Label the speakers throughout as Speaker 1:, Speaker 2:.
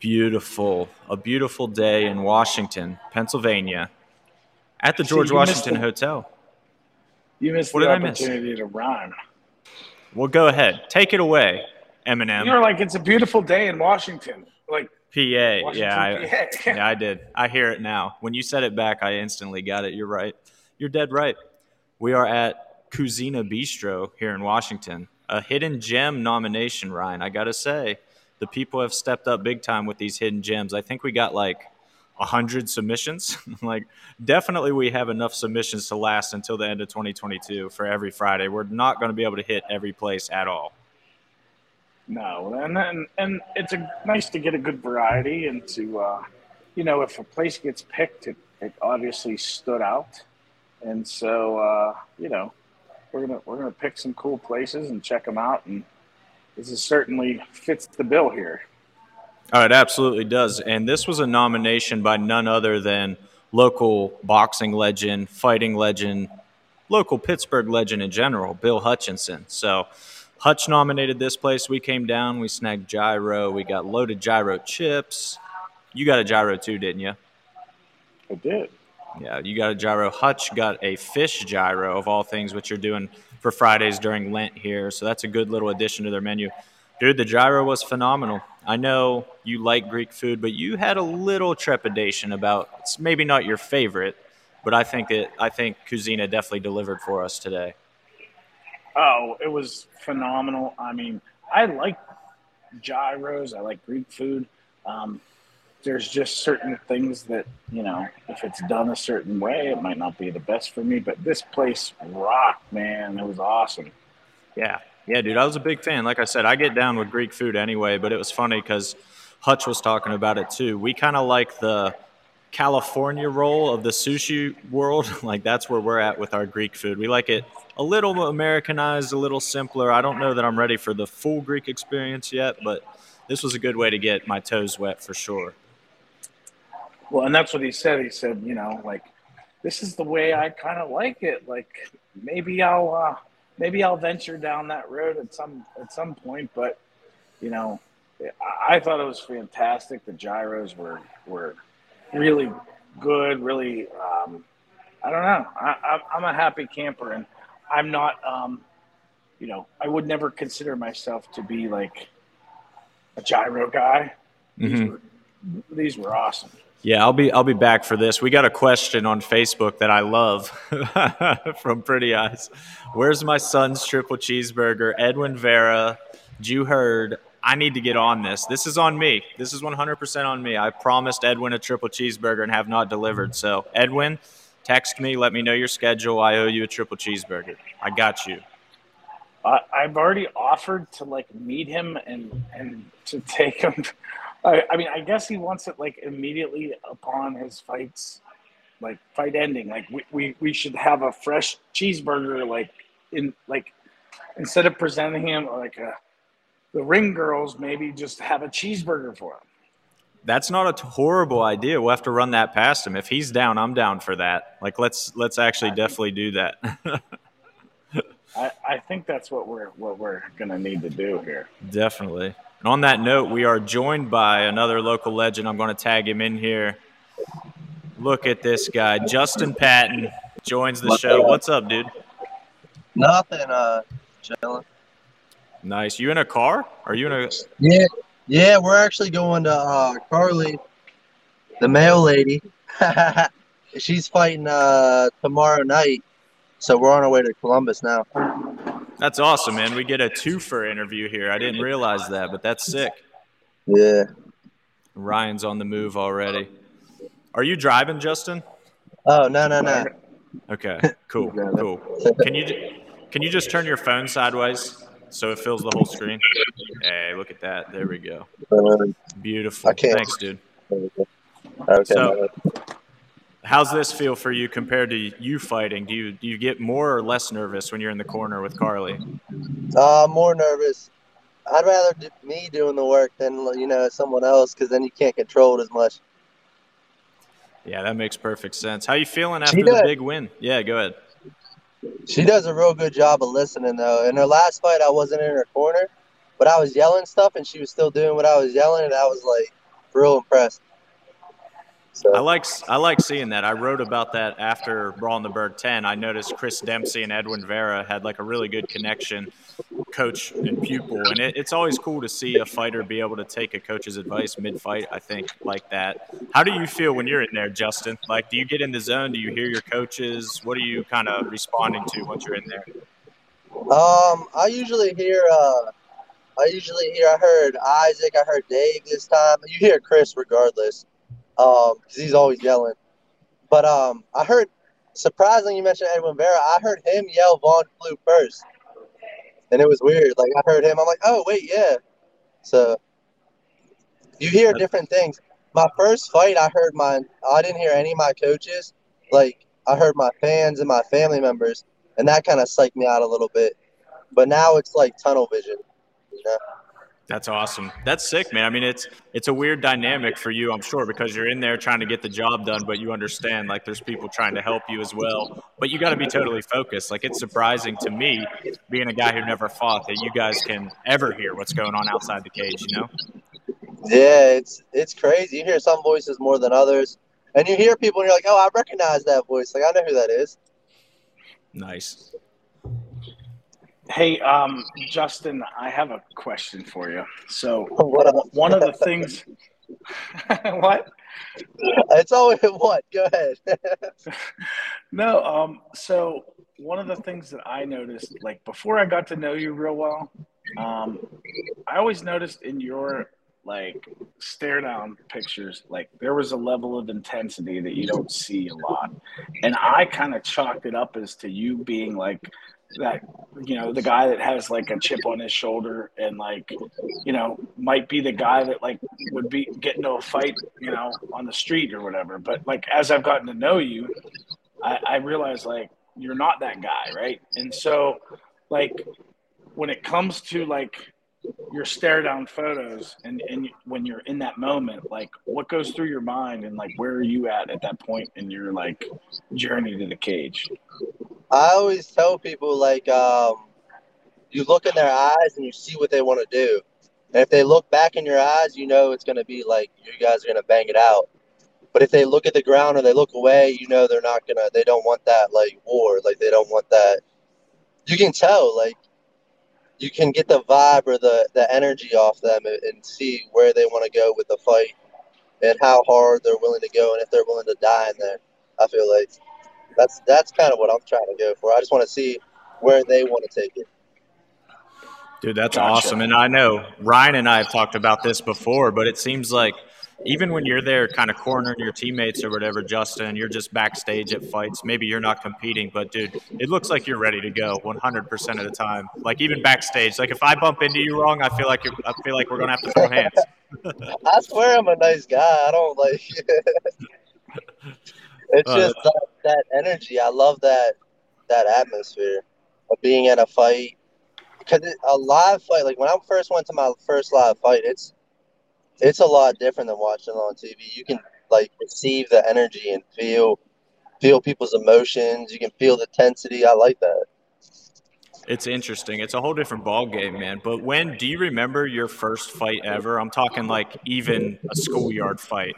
Speaker 1: Beautiful. A beautiful day in Washington, Pennsylvania, at the George
Speaker 2: missed
Speaker 1: Washington
Speaker 2: the-
Speaker 1: Hotel.
Speaker 2: You missed
Speaker 1: What
Speaker 2: the
Speaker 1: did I miss?
Speaker 2: opportunity to rhyme.
Speaker 1: Well, go ahead. Take it away, Eminem.
Speaker 2: You're like, it's a beautiful day in Washington. Like,
Speaker 1: PA.
Speaker 2: Washington,
Speaker 1: yeah, I,
Speaker 2: PA.
Speaker 1: yeah, I did. I hear it now. When you said it back, I instantly got it. You're right. You're dead right. We are at Cuisina Bistro here in Washington. A hidden gem nomination, Ryan. I got to say, the people have stepped up big time with these hidden gems. I think we got like 100 submissions. like, definitely we have enough submissions to last until the end of 2022 for every Friday. We're not going to be able to hit every place at all.
Speaker 2: no. And then, and it's a, nice to get a good variety and to, uh, you know, if a place gets picked, it, it obviously stood out. And so, uh, you know, we're gonna we're gonna pick some cool places and check them out, and this is certainly fits the bill here.
Speaker 1: Oh, it absolutely does. And this was a nomination by none other than local boxing legend, fighting legend, local Pittsburgh legend in general, Bill Hutchinson. So Hutch nominated this place. We came down, we snagged gyro, we got loaded gyro chips. You got a gyro too, didn't you?
Speaker 2: I did.
Speaker 1: Yeah, you got a gyro. Hutch got a fish gyro of all things, which you're doing for Fridays during Lent here. So that's a good little addition to their menu. Dude, the gyro was phenomenal. I know you like Greek food, but you had a little trepidation about it's maybe not your favorite, but I think it I think Cuisina definitely delivered for us today.
Speaker 2: Oh, it was phenomenal. I mean, I like gyros. I like Greek food. Um, there's just certain things that you know, if it's done a certain way, it might not be the best for me. But this place rocked, man. It was awesome.
Speaker 1: Yeah. Yeah, dude, I was a big fan. Like I said, I get down with Greek food anyway, but it was funny because Hutch was talking about it too. We kind of like the California roll of the sushi world. like that's where we're at with our Greek food. We like it a little Americanized, a little simpler. I don't know that I'm ready for the full Greek experience yet, but this was a good way to get my toes wet for sure.
Speaker 2: Well, and that's what he said. He said, you know, like this is the way I kind of like it. Like maybe I'll uh, maybe I'll venture down that road at some at some point. But you know, I, I thought it was fantastic. The gyros were were really good. Really, um, I don't know. I, I'm- I'm a happy camper, and I'm not. Um, you know, I would never consider myself to be like a gyro guy. These
Speaker 1: Mhm.
Speaker 2: were these were awesome.
Speaker 1: Yeah, I'll be I'll be back for this. We got a question on Facebook that I love from Pretty Eyes. Where's my son's triple cheeseburger? Edwin Vera, you heard. I need to get on this. This is on me. This is 100% on me. I promised Edwin a triple cheeseburger and have not delivered. So, Edwin, text me. Let me know your schedule. I owe you a triple cheeseburger. I got you.
Speaker 2: I've already offered to like meet him and and to take him. I, I mean, I guess he wants it like immediately upon his fights, like fight ending. Like we, we, we should have a fresh cheeseburger, like in like instead of presenting him like a, the ring girls, maybe just have a cheeseburger for him.
Speaker 1: That's not a horrible idea. We'll have to run that past him. If he's down, I'm down for that. Like let's let's actually definitely do that.
Speaker 2: I, I think that's what we're what we're gonna need to do here.
Speaker 1: Definitely. And on that note, we are joined by another local legend. I'm going to tag him in here. Look at this guy. Justin Patton joins the show. What's up, dude?
Speaker 3: Nothing. Uh, chilling.
Speaker 1: Nice. You in a car? Are you in a
Speaker 3: Yeah, yeah. We're actually going to uh, Carly, the mail lady. She's fighting uh, tomorrow night, so we're on our way to Columbus now.
Speaker 1: That's awesome, man. We get a twofer interview here. I didn't realize that, but that's sick.
Speaker 3: Yeah.
Speaker 1: Ryan's on the move already. Are you driving, Justin?
Speaker 3: Oh no no no.
Speaker 1: Okay. Cool. Cool. Can you can you just turn your phone sideways so it fills the whole screen? Hey, look at that. There we go.
Speaker 3: Uh,
Speaker 1: Beautiful.
Speaker 3: I can't.
Speaker 1: Thanks, dude.
Speaker 3: okay.
Speaker 1: So- How's this feel for you compared to you fighting? Do you do you get more or less nervous when you're in the corner with Carly?
Speaker 3: uh, more nervous. I'd rather do me doing the work than you know someone else because then you can't control it as much.
Speaker 1: Yeah, that makes perfect sense. How you feeling after the big win? Yeah, go ahead.
Speaker 3: She does a real good job of listening though. In her last fight, I wasn't in her corner, but I was yelling stuff and she was still doing what I was yelling, and I was like, real impressed.
Speaker 1: So. I like I like seeing that. I wrote about that after Brawl in the Burgh 10. I noticed Chris Dempsey and Edwin Vera had like a really good connection, coach and pupil, and it, it's always cool to see a fighter be able to take a coach's advice mid-fight. I think like that. How do you feel when you're in there, Justin? Like, do you get in the zone? Do you hear your coaches? What are you kind of responding to once you're in there?
Speaker 3: Um, I usually hear. Uh, I usually hear. I heard Isaac. I heard Dave this time. You hear Chris regardless because um, he's always yelling. But um, I heard, surprisingly, you mentioned Edwin Vera. I heard him yell Von Flue first, and it was weird. Like I heard him, I'm like, oh wait, yeah. So you hear different things. My first fight, I heard my, I didn't hear any of my coaches. Like I heard my fans and my family members, and that kind of psyched me out a little bit. But now it's like tunnel vision, you know.
Speaker 1: That's awesome. That's sick, man. I mean, it's it's a weird dynamic for you, I'm sure, because you're in there trying to get the job done, but you understand like there's people trying to help you as well. But you got to be totally focused. Like it's surprising to me, being a guy who never fought, that you guys can ever hear what's going on outside the cage. You know?
Speaker 3: Yeah, it's it's crazy. You hear some voices more than others, and you hear people, and you're like, "Oh, I recognize that voice. Like I know who that is."
Speaker 1: Nice.
Speaker 2: Hey, um, Justin, I have a question for you. So, one of the things, what?
Speaker 3: It's always what? Go ahead.
Speaker 2: no, um, so one of the things that I noticed, like before I got to know you real well, um, I always noticed in your like stare down pictures, like there was a level of intensity that you don't see a lot, and I kind of chalked it up as to you being like that you know the guy that has like a chip on his shoulder and like you know might be the guy that like would be getting into a fight you know on the street or whatever. But like as i've gotten to know you i, I realize like you're not that guy right? And so like when it comes to like your stare down photos and, and when you're in that moment like what goes through your mind and like where are you at at that point in your like journey to the cage
Speaker 3: I always tell people like um, you look in their eyes and you see what they want to do. And if they look back in your eyes, you know it's going to be like you guys are going to bang it out. But if they look at the ground or they look away, you know they're not gonna. They don't want that like war. Like they don't want that. You can tell. Like you can get the vibe or the the energy off them and, and see where they want to go with the fight and how hard they're willing to go and if they're willing to die in there. I feel like. That's that's kind of what I'm trying to go for. I just want to see where they want to take it.
Speaker 1: Dude, that's gotcha. awesome. And I know Ryan and I have talked about this before, but it seems like even when you're there kind of cornering your teammates or whatever, Justin, you're just backstage at fights. Maybe you're not competing, but dude, it looks like you're ready to go 100% of the time. Like even backstage, like if I bump into you wrong, I feel like I feel like we're going to have to throw hands.
Speaker 3: I swear I'm a nice guy. I don't like It's uh, just that, that energy. I love that that atmosphere of being at a fight because a live fight, like when I first went to my first live fight, it's it's a lot different than watching it on TV. You can like receive the energy and feel feel people's emotions. You can feel the intensity. I like that.
Speaker 1: It's interesting. It's a whole different ball game, man. But when do you remember your first fight ever? I'm talking like even a schoolyard fight.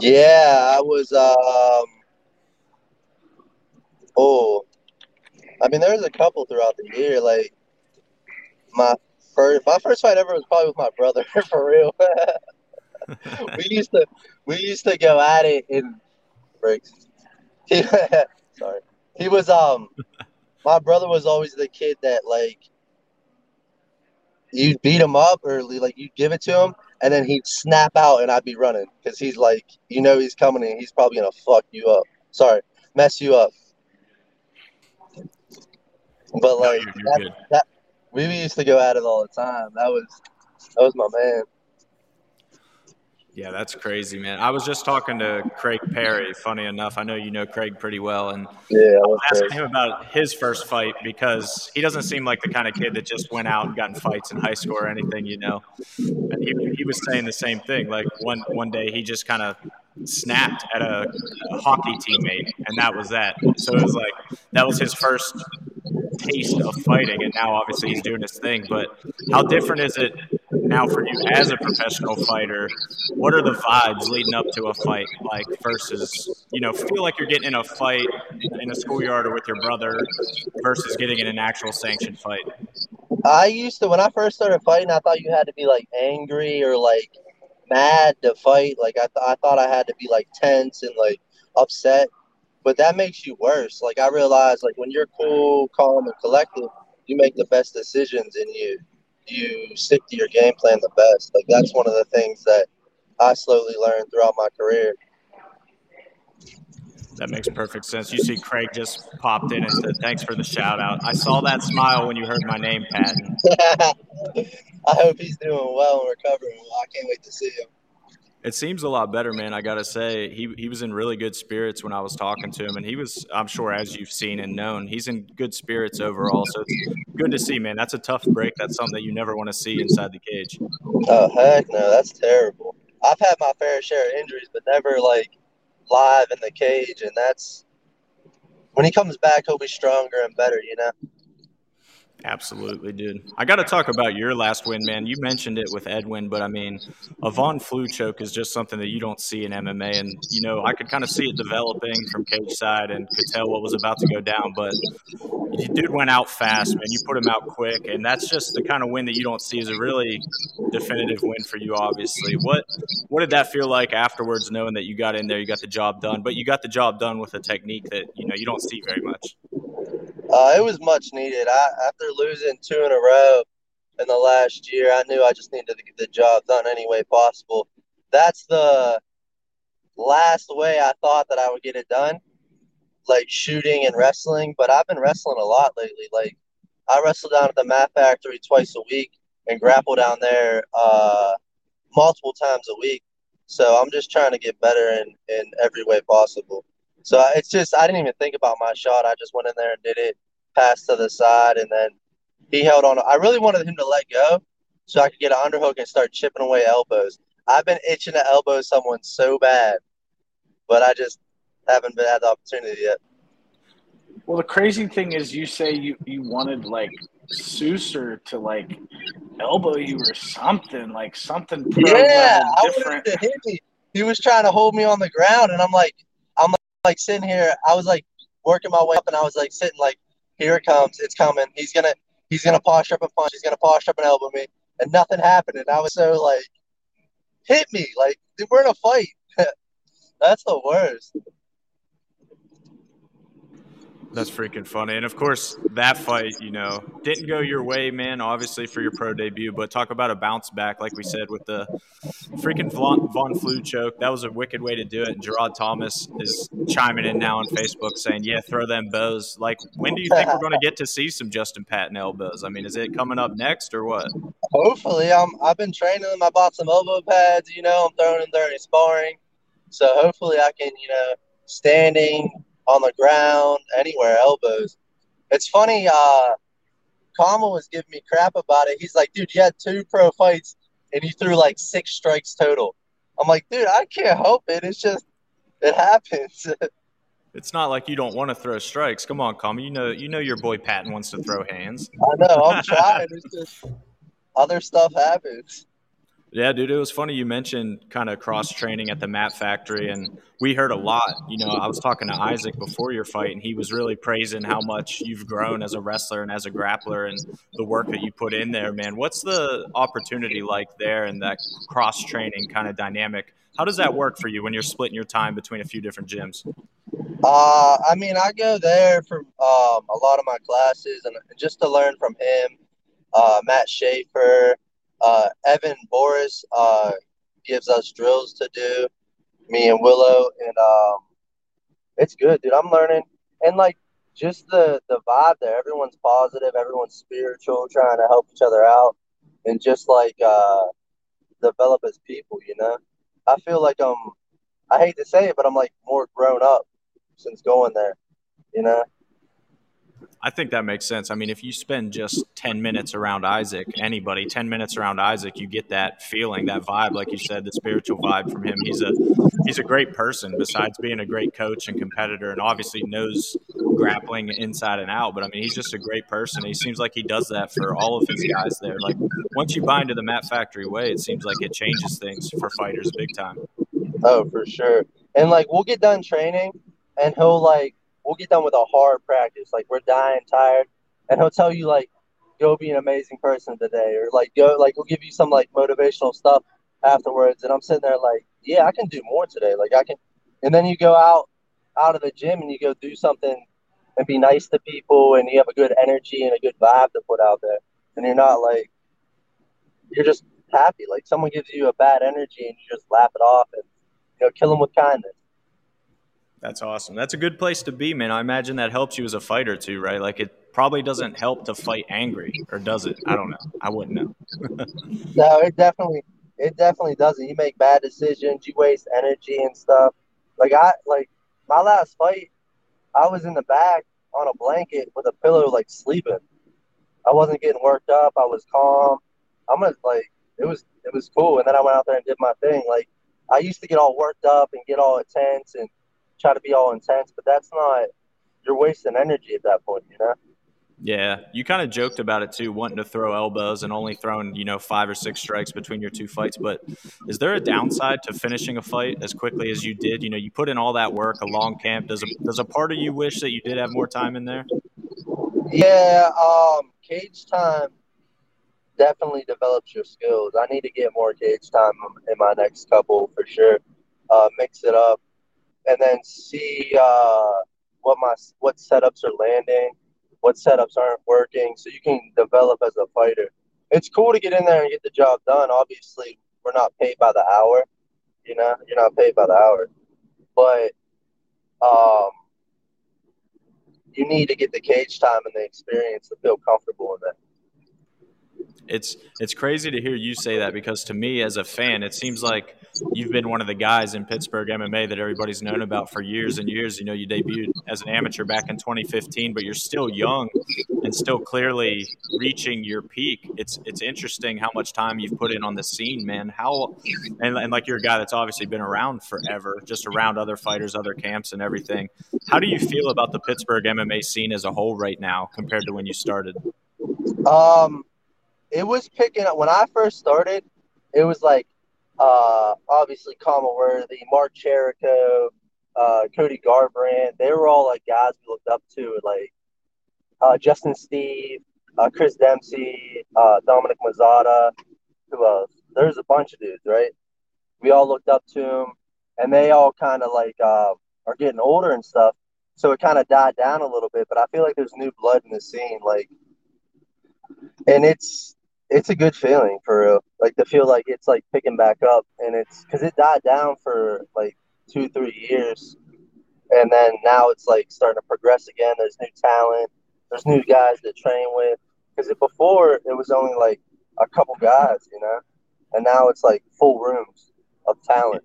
Speaker 3: Yeah, I was. Um, oh, I mean, there was a couple throughout the year. Like my first, my first fight ever was probably with my brother. For real, we used to we used to go at it in breaks. sorry, he was um. My brother was always the kid that like you'd beat him up or like you'd give it to him and then he'd snap out and I'd be running because he's like, you know, he's coming and he's probably gonna fuck you up. Sorry, mess you up. But like no, that, that, we used to go at it all the time. That was that was my man.
Speaker 1: Yeah, that's crazy, man. I was just talking to Craig Perry. Funny enough, I know you know Craig pretty well, and
Speaker 3: yeah, I
Speaker 1: was asking him about his first fight because he doesn't seem like the kind of kid that just went out and got in fights in high school or anything, you know. And he, he was saying the same thing. Like one one day, he just kind of snapped at a, a hockey teammate, and that was that. So it was like that was his first taste of fighting, and now obviously he's doing his thing. But how different is it Now, for you as a professional fighter, what are the vibes leading up to a fight like versus, you know, feel like you're getting in a fight in a schoolyard or with your brother versus getting in an actual sanctioned fight?
Speaker 3: I used to when I first started fighting, I thought you had to be like angry or like mad to fight. Like I, th- I thought I had to be like tense and like upset, but that makes you worse. Like I realized, like when you're cool, calm, and collected, you make the best decisions and you you stick to your game plan the best. Like that's one of the things that I slowly learned throughout my career.
Speaker 1: That makes perfect sense. You see, Craig just popped in and said, "Thanks for the shout out." I saw that smile when you heard my name, Pat.
Speaker 3: I hope he's doing well and recovering. I can't wait to see him.
Speaker 1: It seems a lot better, man. I gotta say, he he was in really good spirits when I was talking to him, and he was, I'm sure, as you've seen and known, he's in good spirits overall. So it's good to see, man. That's a tough break. That's something that you never want to see inside the cage.
Speaker 3: Oh heck no, that's terrible. I've had my fair share of injuries, but never like live in the cage, and that's when he comes back, he'll be stronger and better. You know.
Speaker 1: Absolutely, dude. I got to talk about your last win, man. You mentioned it with Edwin, but I mean, a Von Flue choke is just something that you don't see in MMA. And, you know, I could kind of see it developing from cage side and could tell what was about to go down. But you dude went out fast, man. You put him out quick. And that's just the kind of win that you don't see is a really definitive win for you, obviously. What, what did that feel like afterwards, knowing that you got in there, you got the job done, but you got the job done with a technique that, you know, you don't see very much?
Speaker 3: Uh, it was much needed. I, after losing two in a row in the last year, I knew I just needed to get the job done any way possible. That's the last way I thought that I would get it done, like shooting and wrestling. But I've been wrestling a lot lately. Like I wrestle down at the Mat Factory twice a week and grapple down there uh, multiple times a week. So I'm just trying to get better in, in every way possible. So it's just I didn't even think about my shot. I just went in there and did it, passed to the side, and then he held on. I really wanted him to let go so I could get an underhook and start chipping away elbows. I've been itching to elbow someone so bad, but I just haven't been had the opportunity yet.
Speaker 2: Well, the crazy thing is, you say you you wanted like Susur to like elbow you or something, like something.
Speaker 3: Yeah, I wanted to hit me. He was trying to hold me on the ground, and I'm like, I'm like, like sitting here, I was like working my way up, and I was like sitting like, here it comes, it's coming. He's gonna he's gonna posture up a punch. He's gonna posture up and elbow me, and nothing happened. And I was so like, hit me, like we're in a fight. That's the worst.
Speaker 1: That's freaking funny. And of course, that fight, you know, didn't go your way, man, obviously for your pro debut, but talk about a bounce back, like we said, with the freaking Von, Von Flue choke. That was a wicked way to do it. And Gerard Thomas is chiming in now on Facebook saying, yeah, throw them bows. Like, when do you think we're going to get to see some Justin Patton elbows? I mean, is it coming up next or what?
Speaker 3: Hopefully. I'm, I've been training them. I bought some elbow pads, you know, I'm throwing them during sparring. So hopefully I can, you know, standing – on the ground, anywhere, elbows. It's funny, uh, Khama was giving me crap about it. He's like, dude, you had two pro fights and you threw like six strikes total. I'm like, dude, I can't help it. It's just, it happens.
Speaker 1: it's not like you don't want to throw strikes. Come on, Khama. You know, you know your boy Patton wants to throw hands.
Speaker 3: I know. I'm trying. It's just other stuff happens.
Speaker 1: Yeah, dude, it was funny you mentioned kind of cross training at the Mat Factory, and we heard a lot. You know, I was talking to Isaac before your fight, and he was really praising how much you've grown as a wrestler and as a grappler, and the work that you put in there, man. What's the opportunity like there and that cross training kind of dynamic? How does that work for you when you're splitting your time between a few different gyms?
Speaker 3: Uh, I mean, I go there for um, a lot of my classes and just to learn from him, uh, Matt Schaefer. Uh, Evan Boris uh, gives us drills to do, me and Willow, and um, it's good, dude. I'm learning, and like just the the vibe there. Everyone's positive, everyone's spiritual, trying to help each other out, and just like uh, develop as people. You know, I feel like I'm. I hate to say it, but I'm like more grown up since going there. You know.
Speaker 1: I think that makes sense. I mean, if you spend just 10 minutes around Isaac, anybody, 10 minutes around Isaac, you get that feeling, that vibe, like you said, the spiritual vibe from him. He's a he's a great person besides being a great coach and competitor and obviously knows grappling inside and out. But I mean, he's just a great person. He seems like he does that for all of his guys there. Like once you buy into the Mat Factory way, it seems like it changes things for fighters big time.
Speaker 3: Oh, for sure. And like we'll get done training and he'll like we'll get done with a hard practice. Like we're dying tired, and he'll tell you like, "Go be an amazing person today," or like go like we'll give you some like motivational stuff afterwards. And I'm sitting there like, "Yeah, I can do more today. Like I can." And then you go out out of the gym and you go do something and be nice to people, and you have a good energy and a good vibe to put out there, and you're not like you're just happy. Like someone gives you a bad energy and you just laugh it off and you know kill them with kindness.
Speaker 1: That's awesome. That's a good place to be, man. I imagine that helps you as a fighter too, right? Like it probably doesn't help to fight angry, or does it? I don't know. I wouldn't know.
Speaker 3: no, it definitely, it definitely doesn't. You make bad decisions. You waste energy and stuff. Like I, like my last fight, I was in the back on a blanket with a pillow, like sleeping. I wasn't getting worked up. I was calm. I'm gonna like it was it was cool. And then I went out there and did my thing. Like I used to get all worked up and get all intense and try to be all intense, but that's not. You're wasting energy at that point, you know.
Speaker 1: Yeah, you kind of joked about it too, wanting to throw elbows and only throwing, you know, five or six strikes between your two fights. But is there a downside to finishing a fight as quickly as you did? You know, you put in all that work, a long camp. Does a does a part of you wish that you did have more time in there?
Speaker 3: Yeah, um, cage time definitely develops your skills. I need to get more cage time in my next couple for sure. Uh, mix it up and then see uh, what my what setups are landing, what setups aren't working, so you can develop as a fighter. It's cool to get in there and get the job done. Obviously, we're not paid by the hour. You know, you're not paid by the hour, but um, you need to get the cage time and the experience to feel comfortable in it
Speaker 1: it's it's crazy to hear you say that because to me as a fan it seems like you've been one of the guys in Pittsburgh MMA that everybody's known about for years and years. You know you debuted as an amateur back in 2015 but you're still young and still clearly reaching your peak. It's it's interesting how much time you've put in on the scene man. How and, and like you're a guy that's obviously been around forever just around other fighters other camps and everything. How do you feel about the Pittsburgh MMA scene as a whole right now compared to when you started?
Speaker 3: Um it was picking up when I first started. It was like uh, obviously Khama Worthy, Mark Cherico, uh, Cody Garbrandt. They were all like guys we looked up to, like uh, Justin Steave, uh, Chris Dempsey, uh, Dominic Mazzotta. Who else? There's a bunch of dudes, right? We all looked up to them, and they all kind of like uh, are getting older and stuff. So it kind of died down a little bit, but I feel like there's new blood in the scene, like, and it's it's a good feeling for real. Like to feel like it's like picking back up, and it's because it died down for like two, three years, and then now it's like starting to progress again. There's new talent. There's new guys to train with. Because before it was only like a couple guys, you know, and now it's like full rooms of talent.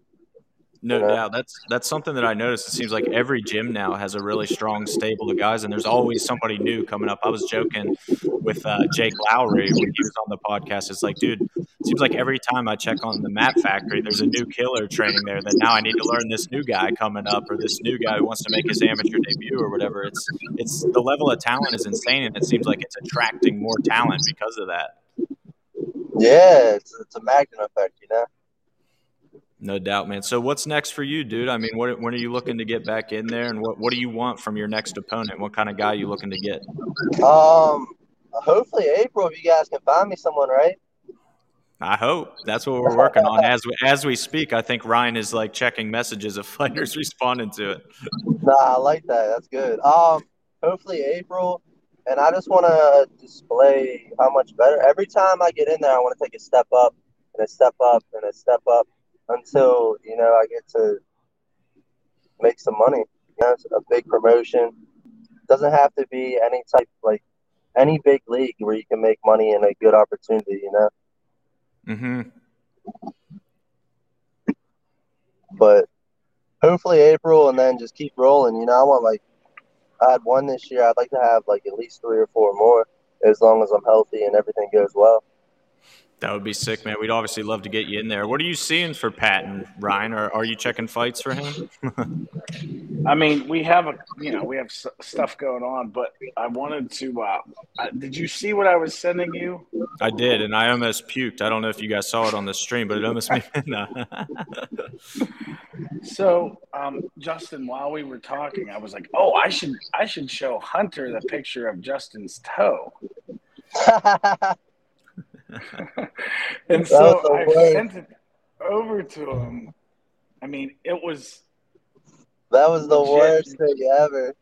Speaker 1: No doubt. That's that's something that I noticed. It seems like every gym now has a really strong stable of guys, and there's always somebody new coming up. I was joking with uh, Jake Lowry when he was on the podcast. It's like, dude, it seems like every time I check on the Mat Factory, there's a new killer training there. That now I need to learn this new guy coming up, or this new guy who wants to make his amateur debut, or whatever. It's it's the level of talent is insane, and it seems like it's attracting more talent because of that.
Speaker 3: Yeah, it's it's a magnet effect, you know.
Speaker 1: No doubt, man. So what's next for you, dude? I mean, what, when are you looking to get back in there, and what, what do you want from your next opponent? What kind of guy are you looking to get?
Speaker 3: Um, hopefully April, if you guys can find me someone, right?
Speaker 1: I hope that's what we're working on as we, as we speak. I think Ryan is like checking messages of fighters responding to it.
Speaker 3: Nah, I like that. That's good. Um, hopefully April, and I just want to display how much better. Every time I get in there, I want to take a step up and a step up and a step up until you know I get to make some money. You know, it's a big promotion. Doesn't have to be any type like any big league where you can make money and a good opportunity. You know.
Speaker 1: Hmm.
Speaker 3: But hopefully April, and then just keep rolling. You know, I want like I had one this year. I'd like to have like at least three or four more, as long as I'm healthy and everything goes well.
Speaker 1: That would be sick, man. We'd obviously love to get you in there. What are you seeing for Patton, Ryan? Or are you checking fights for him?
Speaker 2: I mean, we have a you know we have s- stuff going on, but I wanted to. Uh, uh, did you see what I was sending you?
Speaker 1: I did, and I almost puked. I don't know if you guys saw it on the stream, but it almost made me. no.
Speaker 2: So, um, Justin, while we were talking, I was like, "Oh, I should I should show Hunter the picture of Justin's toe." And so I sent it over to him. I mean, it was,
Speaker 3: that was the
Speaker 2: Legit.
Speaker 3: worst thing ever.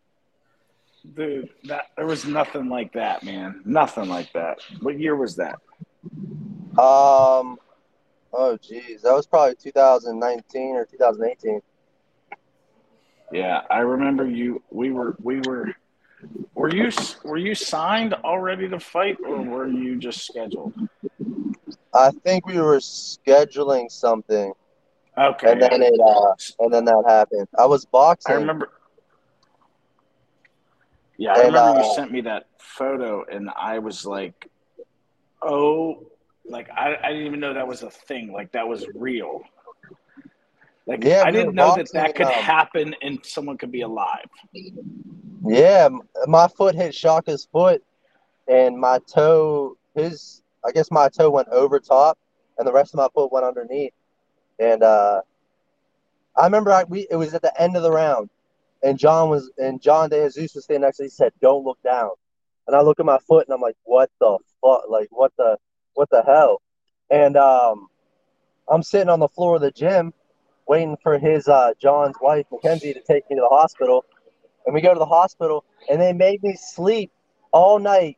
Speaker 2: dude. That there was nothing like that, man. Nothing like that. What year was that?
Speaker 3: Um, oh geez, that was probably 2019 or 2018.
Speaker 2: Yeah, I remember you. We were we were. Were you were you signed already to fight, or were you just scheduled?
Speaker 3: I think we were scheduling something,
Speaker 2: Okay.
Speaker 3: and then it uh, and then that happened. I was boxing.
Speaker 2: I remember. Yeah, I
Speaker 3: And,
Speaker 2: remember
Speaker 3: uh,
Speaker 2: you sent me that photo, and I was like, "Oh, like I, I didn't even know that was a thing. Like that was real. Like
Speaker 3: Yeah,
Speaker 2: I didn't know that that could
Speaker 3: um,
Speaker 2: happen and someone could be alive.
Speaker 3: Yeah, my foot hit Shaka's foot, and my toe, his, I guess my toe went over top, and the rest of my foot went underneath. And uh, I remember I, we it was at the end of the round, and John was and John De Jesus was standing next to me. He said, "Don't look down," and I look at my foot, and I'm like, "What the fuck? Like what the what the hell?" And um, I'm sitting on the floor of the gym, waiting for his uh, John's wife Mackenzie to take me to the hospital. And we go to the hospital, and they made me sleep all night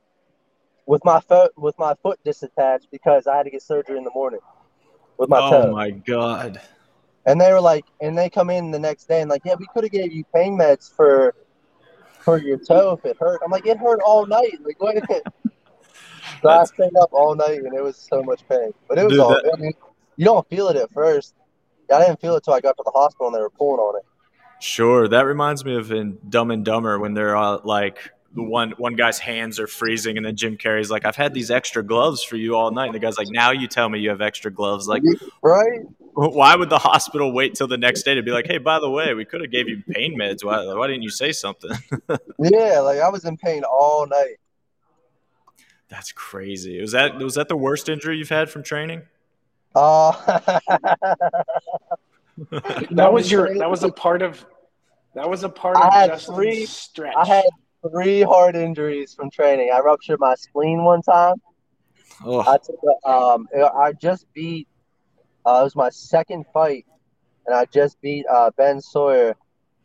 Speaker 3: with my foot with my foot disattached because I had to get surgery in the morning with my
Speaker 1: oh
Speaker 3: toe.
Speaker 1: Oh my god!
Speaker 3: And they were like, and they come in the next day and like, yeah, we could have gave you pain meds for for your toe if it hurt. I'm like, it hurt all night. Like, what? so I stayed up all night, and it was so much pain. But it was
Speaker 1: Dude,
Speaker 3: all.
Speaker 1: that-
Speaker 3: I mean, you don't feel it at first. I didn't feel it till I got to the hospital and they were pulling on it.
Speaker 1: Sure, that reminds me of in Dumb and Dumber when they're uh, like the one one guy's hands are freezing, and then Jim Carrey's like, "I've had these extra gloves for you all night," and the guy's like, "Now you tell me you have extra gloves." Like,
Speaker 3: Right?
Speaker 1: why would the hospital wait till the next day to be like, "Hey, by the way, we could have gave you pain meds. Why, why didn't you say something?"
Speaker 3: Yeah, like I was in pain all night.
Speaker 1: That's crazy. Was that was that the worst injury you've had from training?
Speaker 3: Uh,
Speaker 2: That was your. That was a part of. That was a part
Speaker 3: I
Speaker 2: of
Speaker 3: had
Speaker 2: Justin's
Speaker 3: three-
Speaker 2: stretch.
Speaker 3: I had three hard injuries from training. I ruptured my spleen one time.
Speaker 1: Oh,
Speaker 3: I took a, um, I just beat. Uh, it was my second fight, and I just beat uh, Ben Sawyer,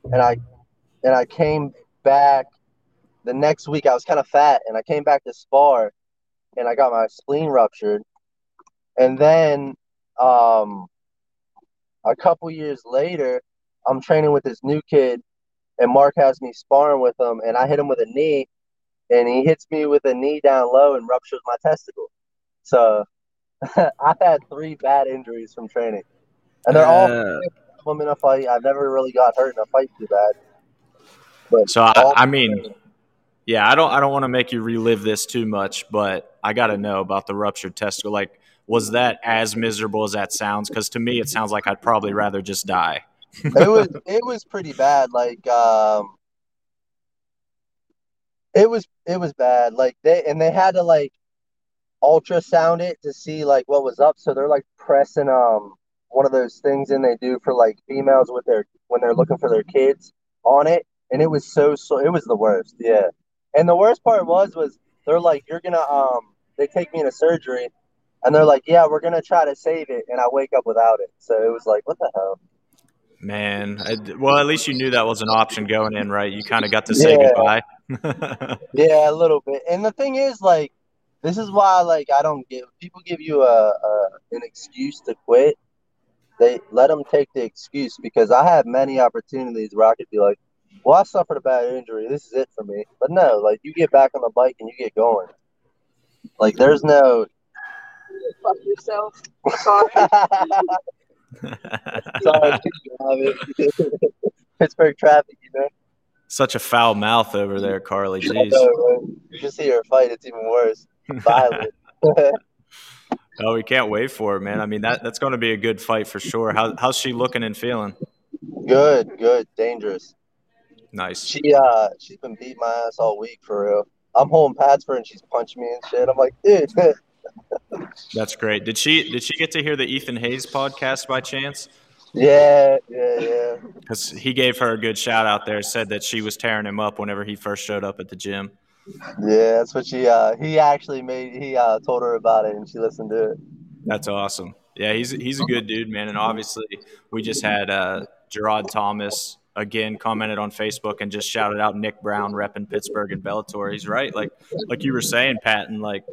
Speaker 3: and I, and I came back. The next week, I was kind of fat, and I came back to spar, and I got my spleen ruptured, and then, um, a couple years later, I'm training with this new kid, and Mark has me sparring with him, and I hit him with a knee, and he hits me with a knee down low and ruptures my testicle. So I've had three bad injuries from training, and they're all
Speaker 1: Uh,
Speaker 3: them in a fight. I've never really got hurt in a fight too bad. But
Speaker 1: so I, I mean, yeah, I don't I don't want to make you relive this too much, but I got to know about the ruptured testicle. Like, was that as miserable as that sounds? Because to me, it sounds like I'd probably rather just die.
Speaker 3: It was it was pretty bad. Like um, it was it was bad. Like they and they had to like ultrasound it to see like what was up. So they're like pressing um one of those things in they do for like females with their when they're looking for their kids on it, and it was so so it was the worst. Yeah, and the worst part was was they're like you're gonna um they take me into surgery. And they're like, yeah, we're gonna try to save it, and I wake up without it. So it was like, what the hell?
Speaker 1: Man, I, well, at least you knew that was an option going in, right? You kind of got to say
Speaker 3: Yeah.
Speaker 1: goodbye.
Speaker 3: Yeah, a little bit. And the thing is, like, this is why, like, I don't give people give you a, a an excuse to quit. They let them take the excuse because I have many opportunities where I could be like, "Well, I suffered a bad injury. This is it for me." But no, like, you get back on the bike and you get going. Like, there's no.
Speaker 4: Fuck yourself. Sorry.
Speaker 3: Sorry, Pittsburgh traffic, you know.
Speaker 1: Such a foul mouth over there, Carly. Jeez.
Speaker 3: know. You should see her fight. It's even worse. Violent.
Speaker 1: Oh, we can't wait for it, man. I mean, that that's going to be a good fight for sure. How, how's she looking and feeling?
Speaker 3: good, good, dangerous.
Speaker 1: Nice.
Speaker 3: She uh, she's been beating my ass all week for real. I'm holding pads for her and she's punching me and shit. I'm like, dude.
Speaker 1: That's great. Did she did she get to hear the Ethan Hayes podcast by chance?
Speaker 3: yeah, yeah, yeah.
Speaker 1: Because he gave her a good shout out there. Said that she was tearing him up whenever he first showed up at the gym.
Speaker 3: Yeah, that's what she. Uh, he actually made. He uh, told her about it, and she listened to it.
Speaker 1: That's awesome. Yeah, he's he's a good dude, man. And obviously, we just had uh, Gerard Thomas again commented on Facebook and just shouted out Nick Brown repping Pittsburgh and Bellator. He's right, like like you were saying, Patton. like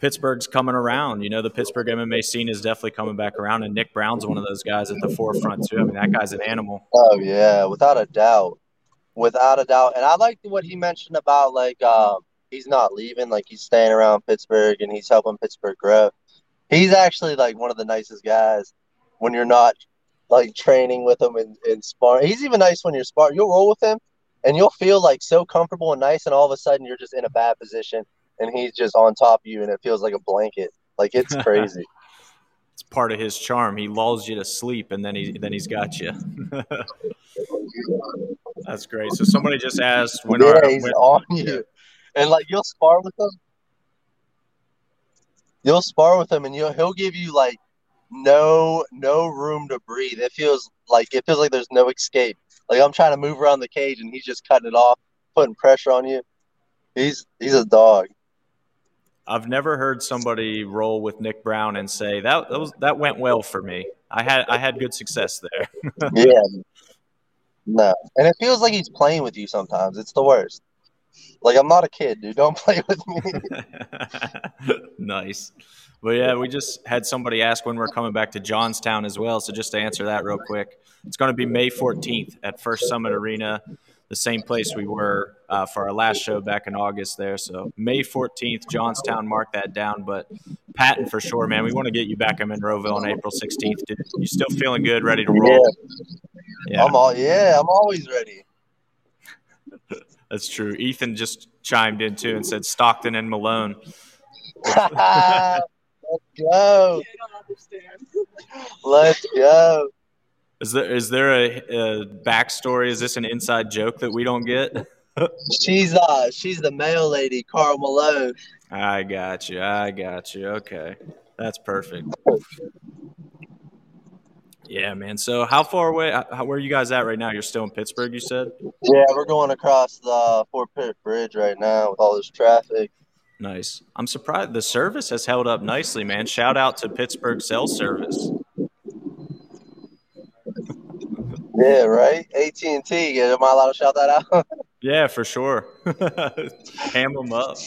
Speaker 1: Pittsburgh's coming around. You know, the Pittsburgh MMA scene is definitely coming back around, and Nick Brown's one of those guys at the forefront too. I mean, that guy's an animal.
Speaker 3: Oh yeah, without a doubt, without a doubt. And I liked what he mentioned about like um, he's not leaving, like he's staying around Pittsburgh and he's helping Pittsburgh grow. He's actually like one of the nicest guys when you're not like training with him and, and sparring. He's even nice when you're sparring. You'll roll with him and you'll feel like so comfortable and nice, and all of a sudden you're just in a bad position and he's just on top of you and it feels like a blanket. Like it's crazy.
Speaker 1: It's part of his charm. He lulls you to sleep, and then he then he's got you. That's great. So somebody just asked when
Speaker 3: yeah,
Speaker 1: our
Speaker 3: he's
Speaker 1: when-
Speaker 3: on you. And like you'll spar with him. You'll spar with him and you'll he'll give you like no no room to breathe. It feels like it feels like there's no escape. Like I'm trying to move around the cage and he's just cutting it off, putting pressure on you. He's he's a dog.
Speaker 1: I've never heard somebody roll with Nick Brown and say that that was that went well for me. I had I had good success there.
Speaker 3: Yeah. No. And it feels like he's playing with you sometimes. It's the worst. Like I'm not a kid, dude. Don't play with me.
Speaker 1: nice. But yeah, we just had somebody ask when we're coming back to Johnstown as well. So just to answer that real quick, it's going to be May 14th at First Summit Arena, the same place we were uh, for our last show back in August there. So May 14th, Johnstown, mark that down. But Patton for sure, man. We want to get you back in Monroeville on April 16th. Dude. You still feeling good, ready to roll? Yeah,
Speaker 3: I'm all yeah, I'm always ready.
Speaker 1: that's true. Ethan just chimed in too and said Stockton and Malone.
Speaker 3: Let's go.
Speaker 4: I don't understand.
Speaker 3: Let's go.
Speaker 1: Is there is there a, a backstory? Is this an inside joke that we don't get?
Speaker 3: She's uh she's the mail lady, Karl Malone.
Speaker 1: I got you. I got you. Okay, that's perfect. Yeah, man. So, how far away? How, where are you guys at right now? You're still in Pittsburgh, you said.
Speaker 3: Yeah, we're going across the Fort Pitt Bridge right now with all this traffic.
Speaker 1: Nice. I'm surprised the service has held up nicely, man. Shout out to Pittsburgh Cell Service.
Speaker 3: Yeah, right. AT and T. Am I allowed to shout that out?
Speaker 1: Yeah, for sure. Ham them up.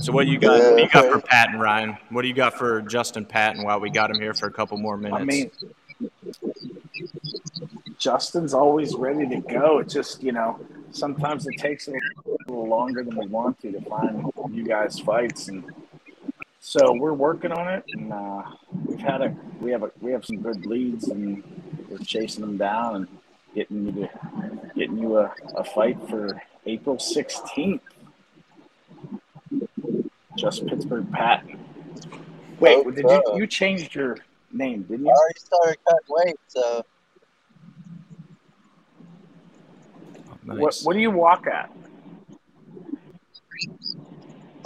Speaker 1: So, what do you got? What do you got for Patton, Ryan? What do you got for Justin Patton? While we got him here for a couple more minutes.
Speaker 2: I mean, Justin's always ready to go. It just, you know, sometimes it takes a little longer than we want to to find you guys fights, and so we're working on it. And uh, we've had a, we have a, we have some good leads, and we're chasing them down and getting you to, getting you a, a fight for April sixteenth. Just Pittsburgh Pat. Wait, did you
Speaker 3: Okay.
Speaker 2: you changed your name, didn't you?
Speaker 3: I
Speaker 2: you?
Speaker 3: already started cutting weight, so
Speaker 1: Nice.
Speaker 2: What what do you walk at?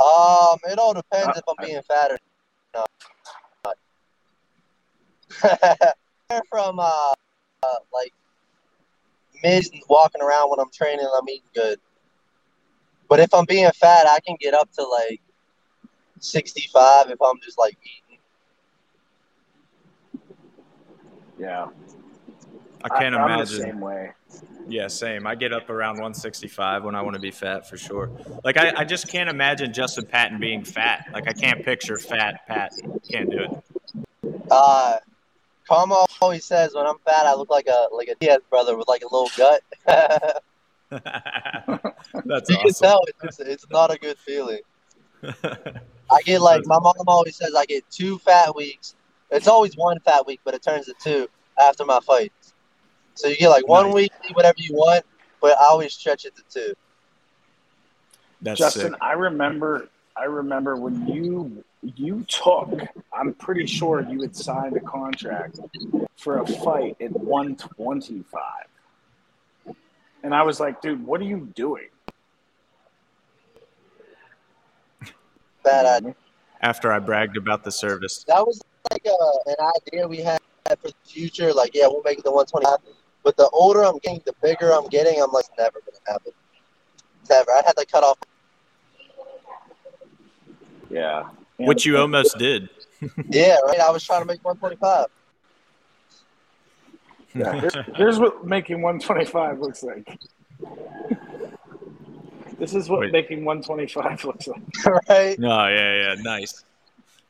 Speaker 3: Um, it all depends
Speaker 2: Uh,
Speaker 3: if I'm being fat or not. They're from uh, uh, like mid walking around when I'm training, I'm eating good. But if I'm being fat, I can get up to like 65 if I'm just like eating.
Speaker 2: Yeah,
Speaker 1: I can't
Speaker 2: I'm the
Speaker 1: imagine.
Speaker 2: same way.
Speaker 1: Yeah, same. I get up around 165 when I want to be fat for sure. Like I, I just can't imagine Justin Patton being fat. Like I can't picture fat Patton. Can't do it.
Speaker 3: Uh, Khama always says when I'm fat, I look like a like a Diaz brother with like a little gut.
Speaker 1: That's
Speaker 3: you can tell it's, it's not a good feeling. I get like my mom always says I get two fat weeks. It's always one fat week, but it turns to two after my fights. So you get like one
Speaker 1: Nice.
Speaker 3: week, eat whatever you want, but I always stretch it to two.
Speaker 1: That's
Speaker 2: Justin,
Speaker 1: sick.
Speaker 2: I remember I remember when you you took I'm pretty sure you had signed a contract for a fight at 125. And I was like, dude, what are you doing?
Speaker 3: Bad idea.
Speaker 1: After I bragged about the service.
Speaker 3: That was like uh, an idea we had for the future. Like, yeah, we'll make it the 125. But the older I'm getting, the bigger I'm getting. I'm like, never gonna happen. Never. I had to cut off.
Speaker 2: Yeah.
Speaker 1: Which you almost did.
Speaker 3: Yeah, right. I was trying to make 125.
Speaker 2: Yeah, here- here's what making 125 looks like. This is what
Speaker 1: Wait.
Speaker 2: making 125 looks like.
Speaker 3: right.
Speaker 1: No, yeah, yeah, nice.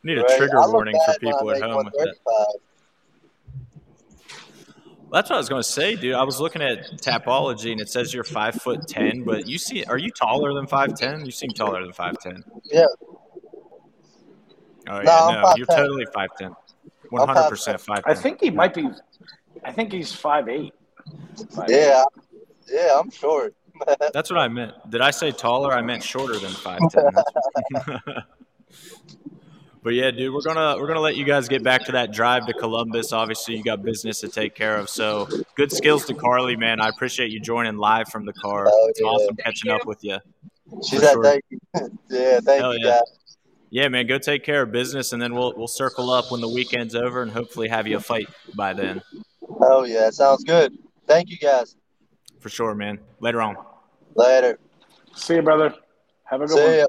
Speaker 1: Need a
Speaker 3: right?
Speaker 1: trigger warning for people at home with that.
Speaker 3: 135.
Speaker 1: That's what I was going to say, dude. I was looking at Tapology and it says you're five foot ten, but you see, are you taller than five ten? You seem taller than five ten.
Speaker 3: Yeah.
Speaker 1: Oh yeah,
Speaker 3: No,
Speaker 1: no, you're
Speaker 3: 5'10".
Speaker 1: totally five ten. One hundred percent five
Speaker 2: I think he might be. I think he's 5'8. 5'8".
Speaker 3: Yeah. Yeah, I'm short.
Speaker 1: That's what I meant. Did I say taller? I meant shorter than five ten. but yeah, dude, we're gonna we're gonna let you guys get back to that drive to Columbus. Obviously, you got business to take care of. So good skills to Carly, man. I appreciate you joining live from the car.
Speaker 3: Oh,
Speaker 1: It's
Speaker 3: yeah.
Speaker 1: awesome catching up with you.
Speaker 3: She
Speaker 1: For
Speaker 3: said,
Speaker 1: sure.
Speaker 3: thank you. yeah, thank
Speaker 1: Hell
Speaker 3: you,
Speaker 1: yeah.
Speaker 3: guys.
Speaker 1: Yeah, man, go take care of business, and then we'll we'll circle up when the weekend's over, and hopefully have you a fight by then.
Speaker 3: Oh, yeah. Sounds good. Thank you, guys.
Speaker 1: For sure, man. Later on.
Speaker 3: Later.
Speaker 2: See you, brother. Have a good
Speaker 3: See
Speaker 2: one.
Speaker 3: ya.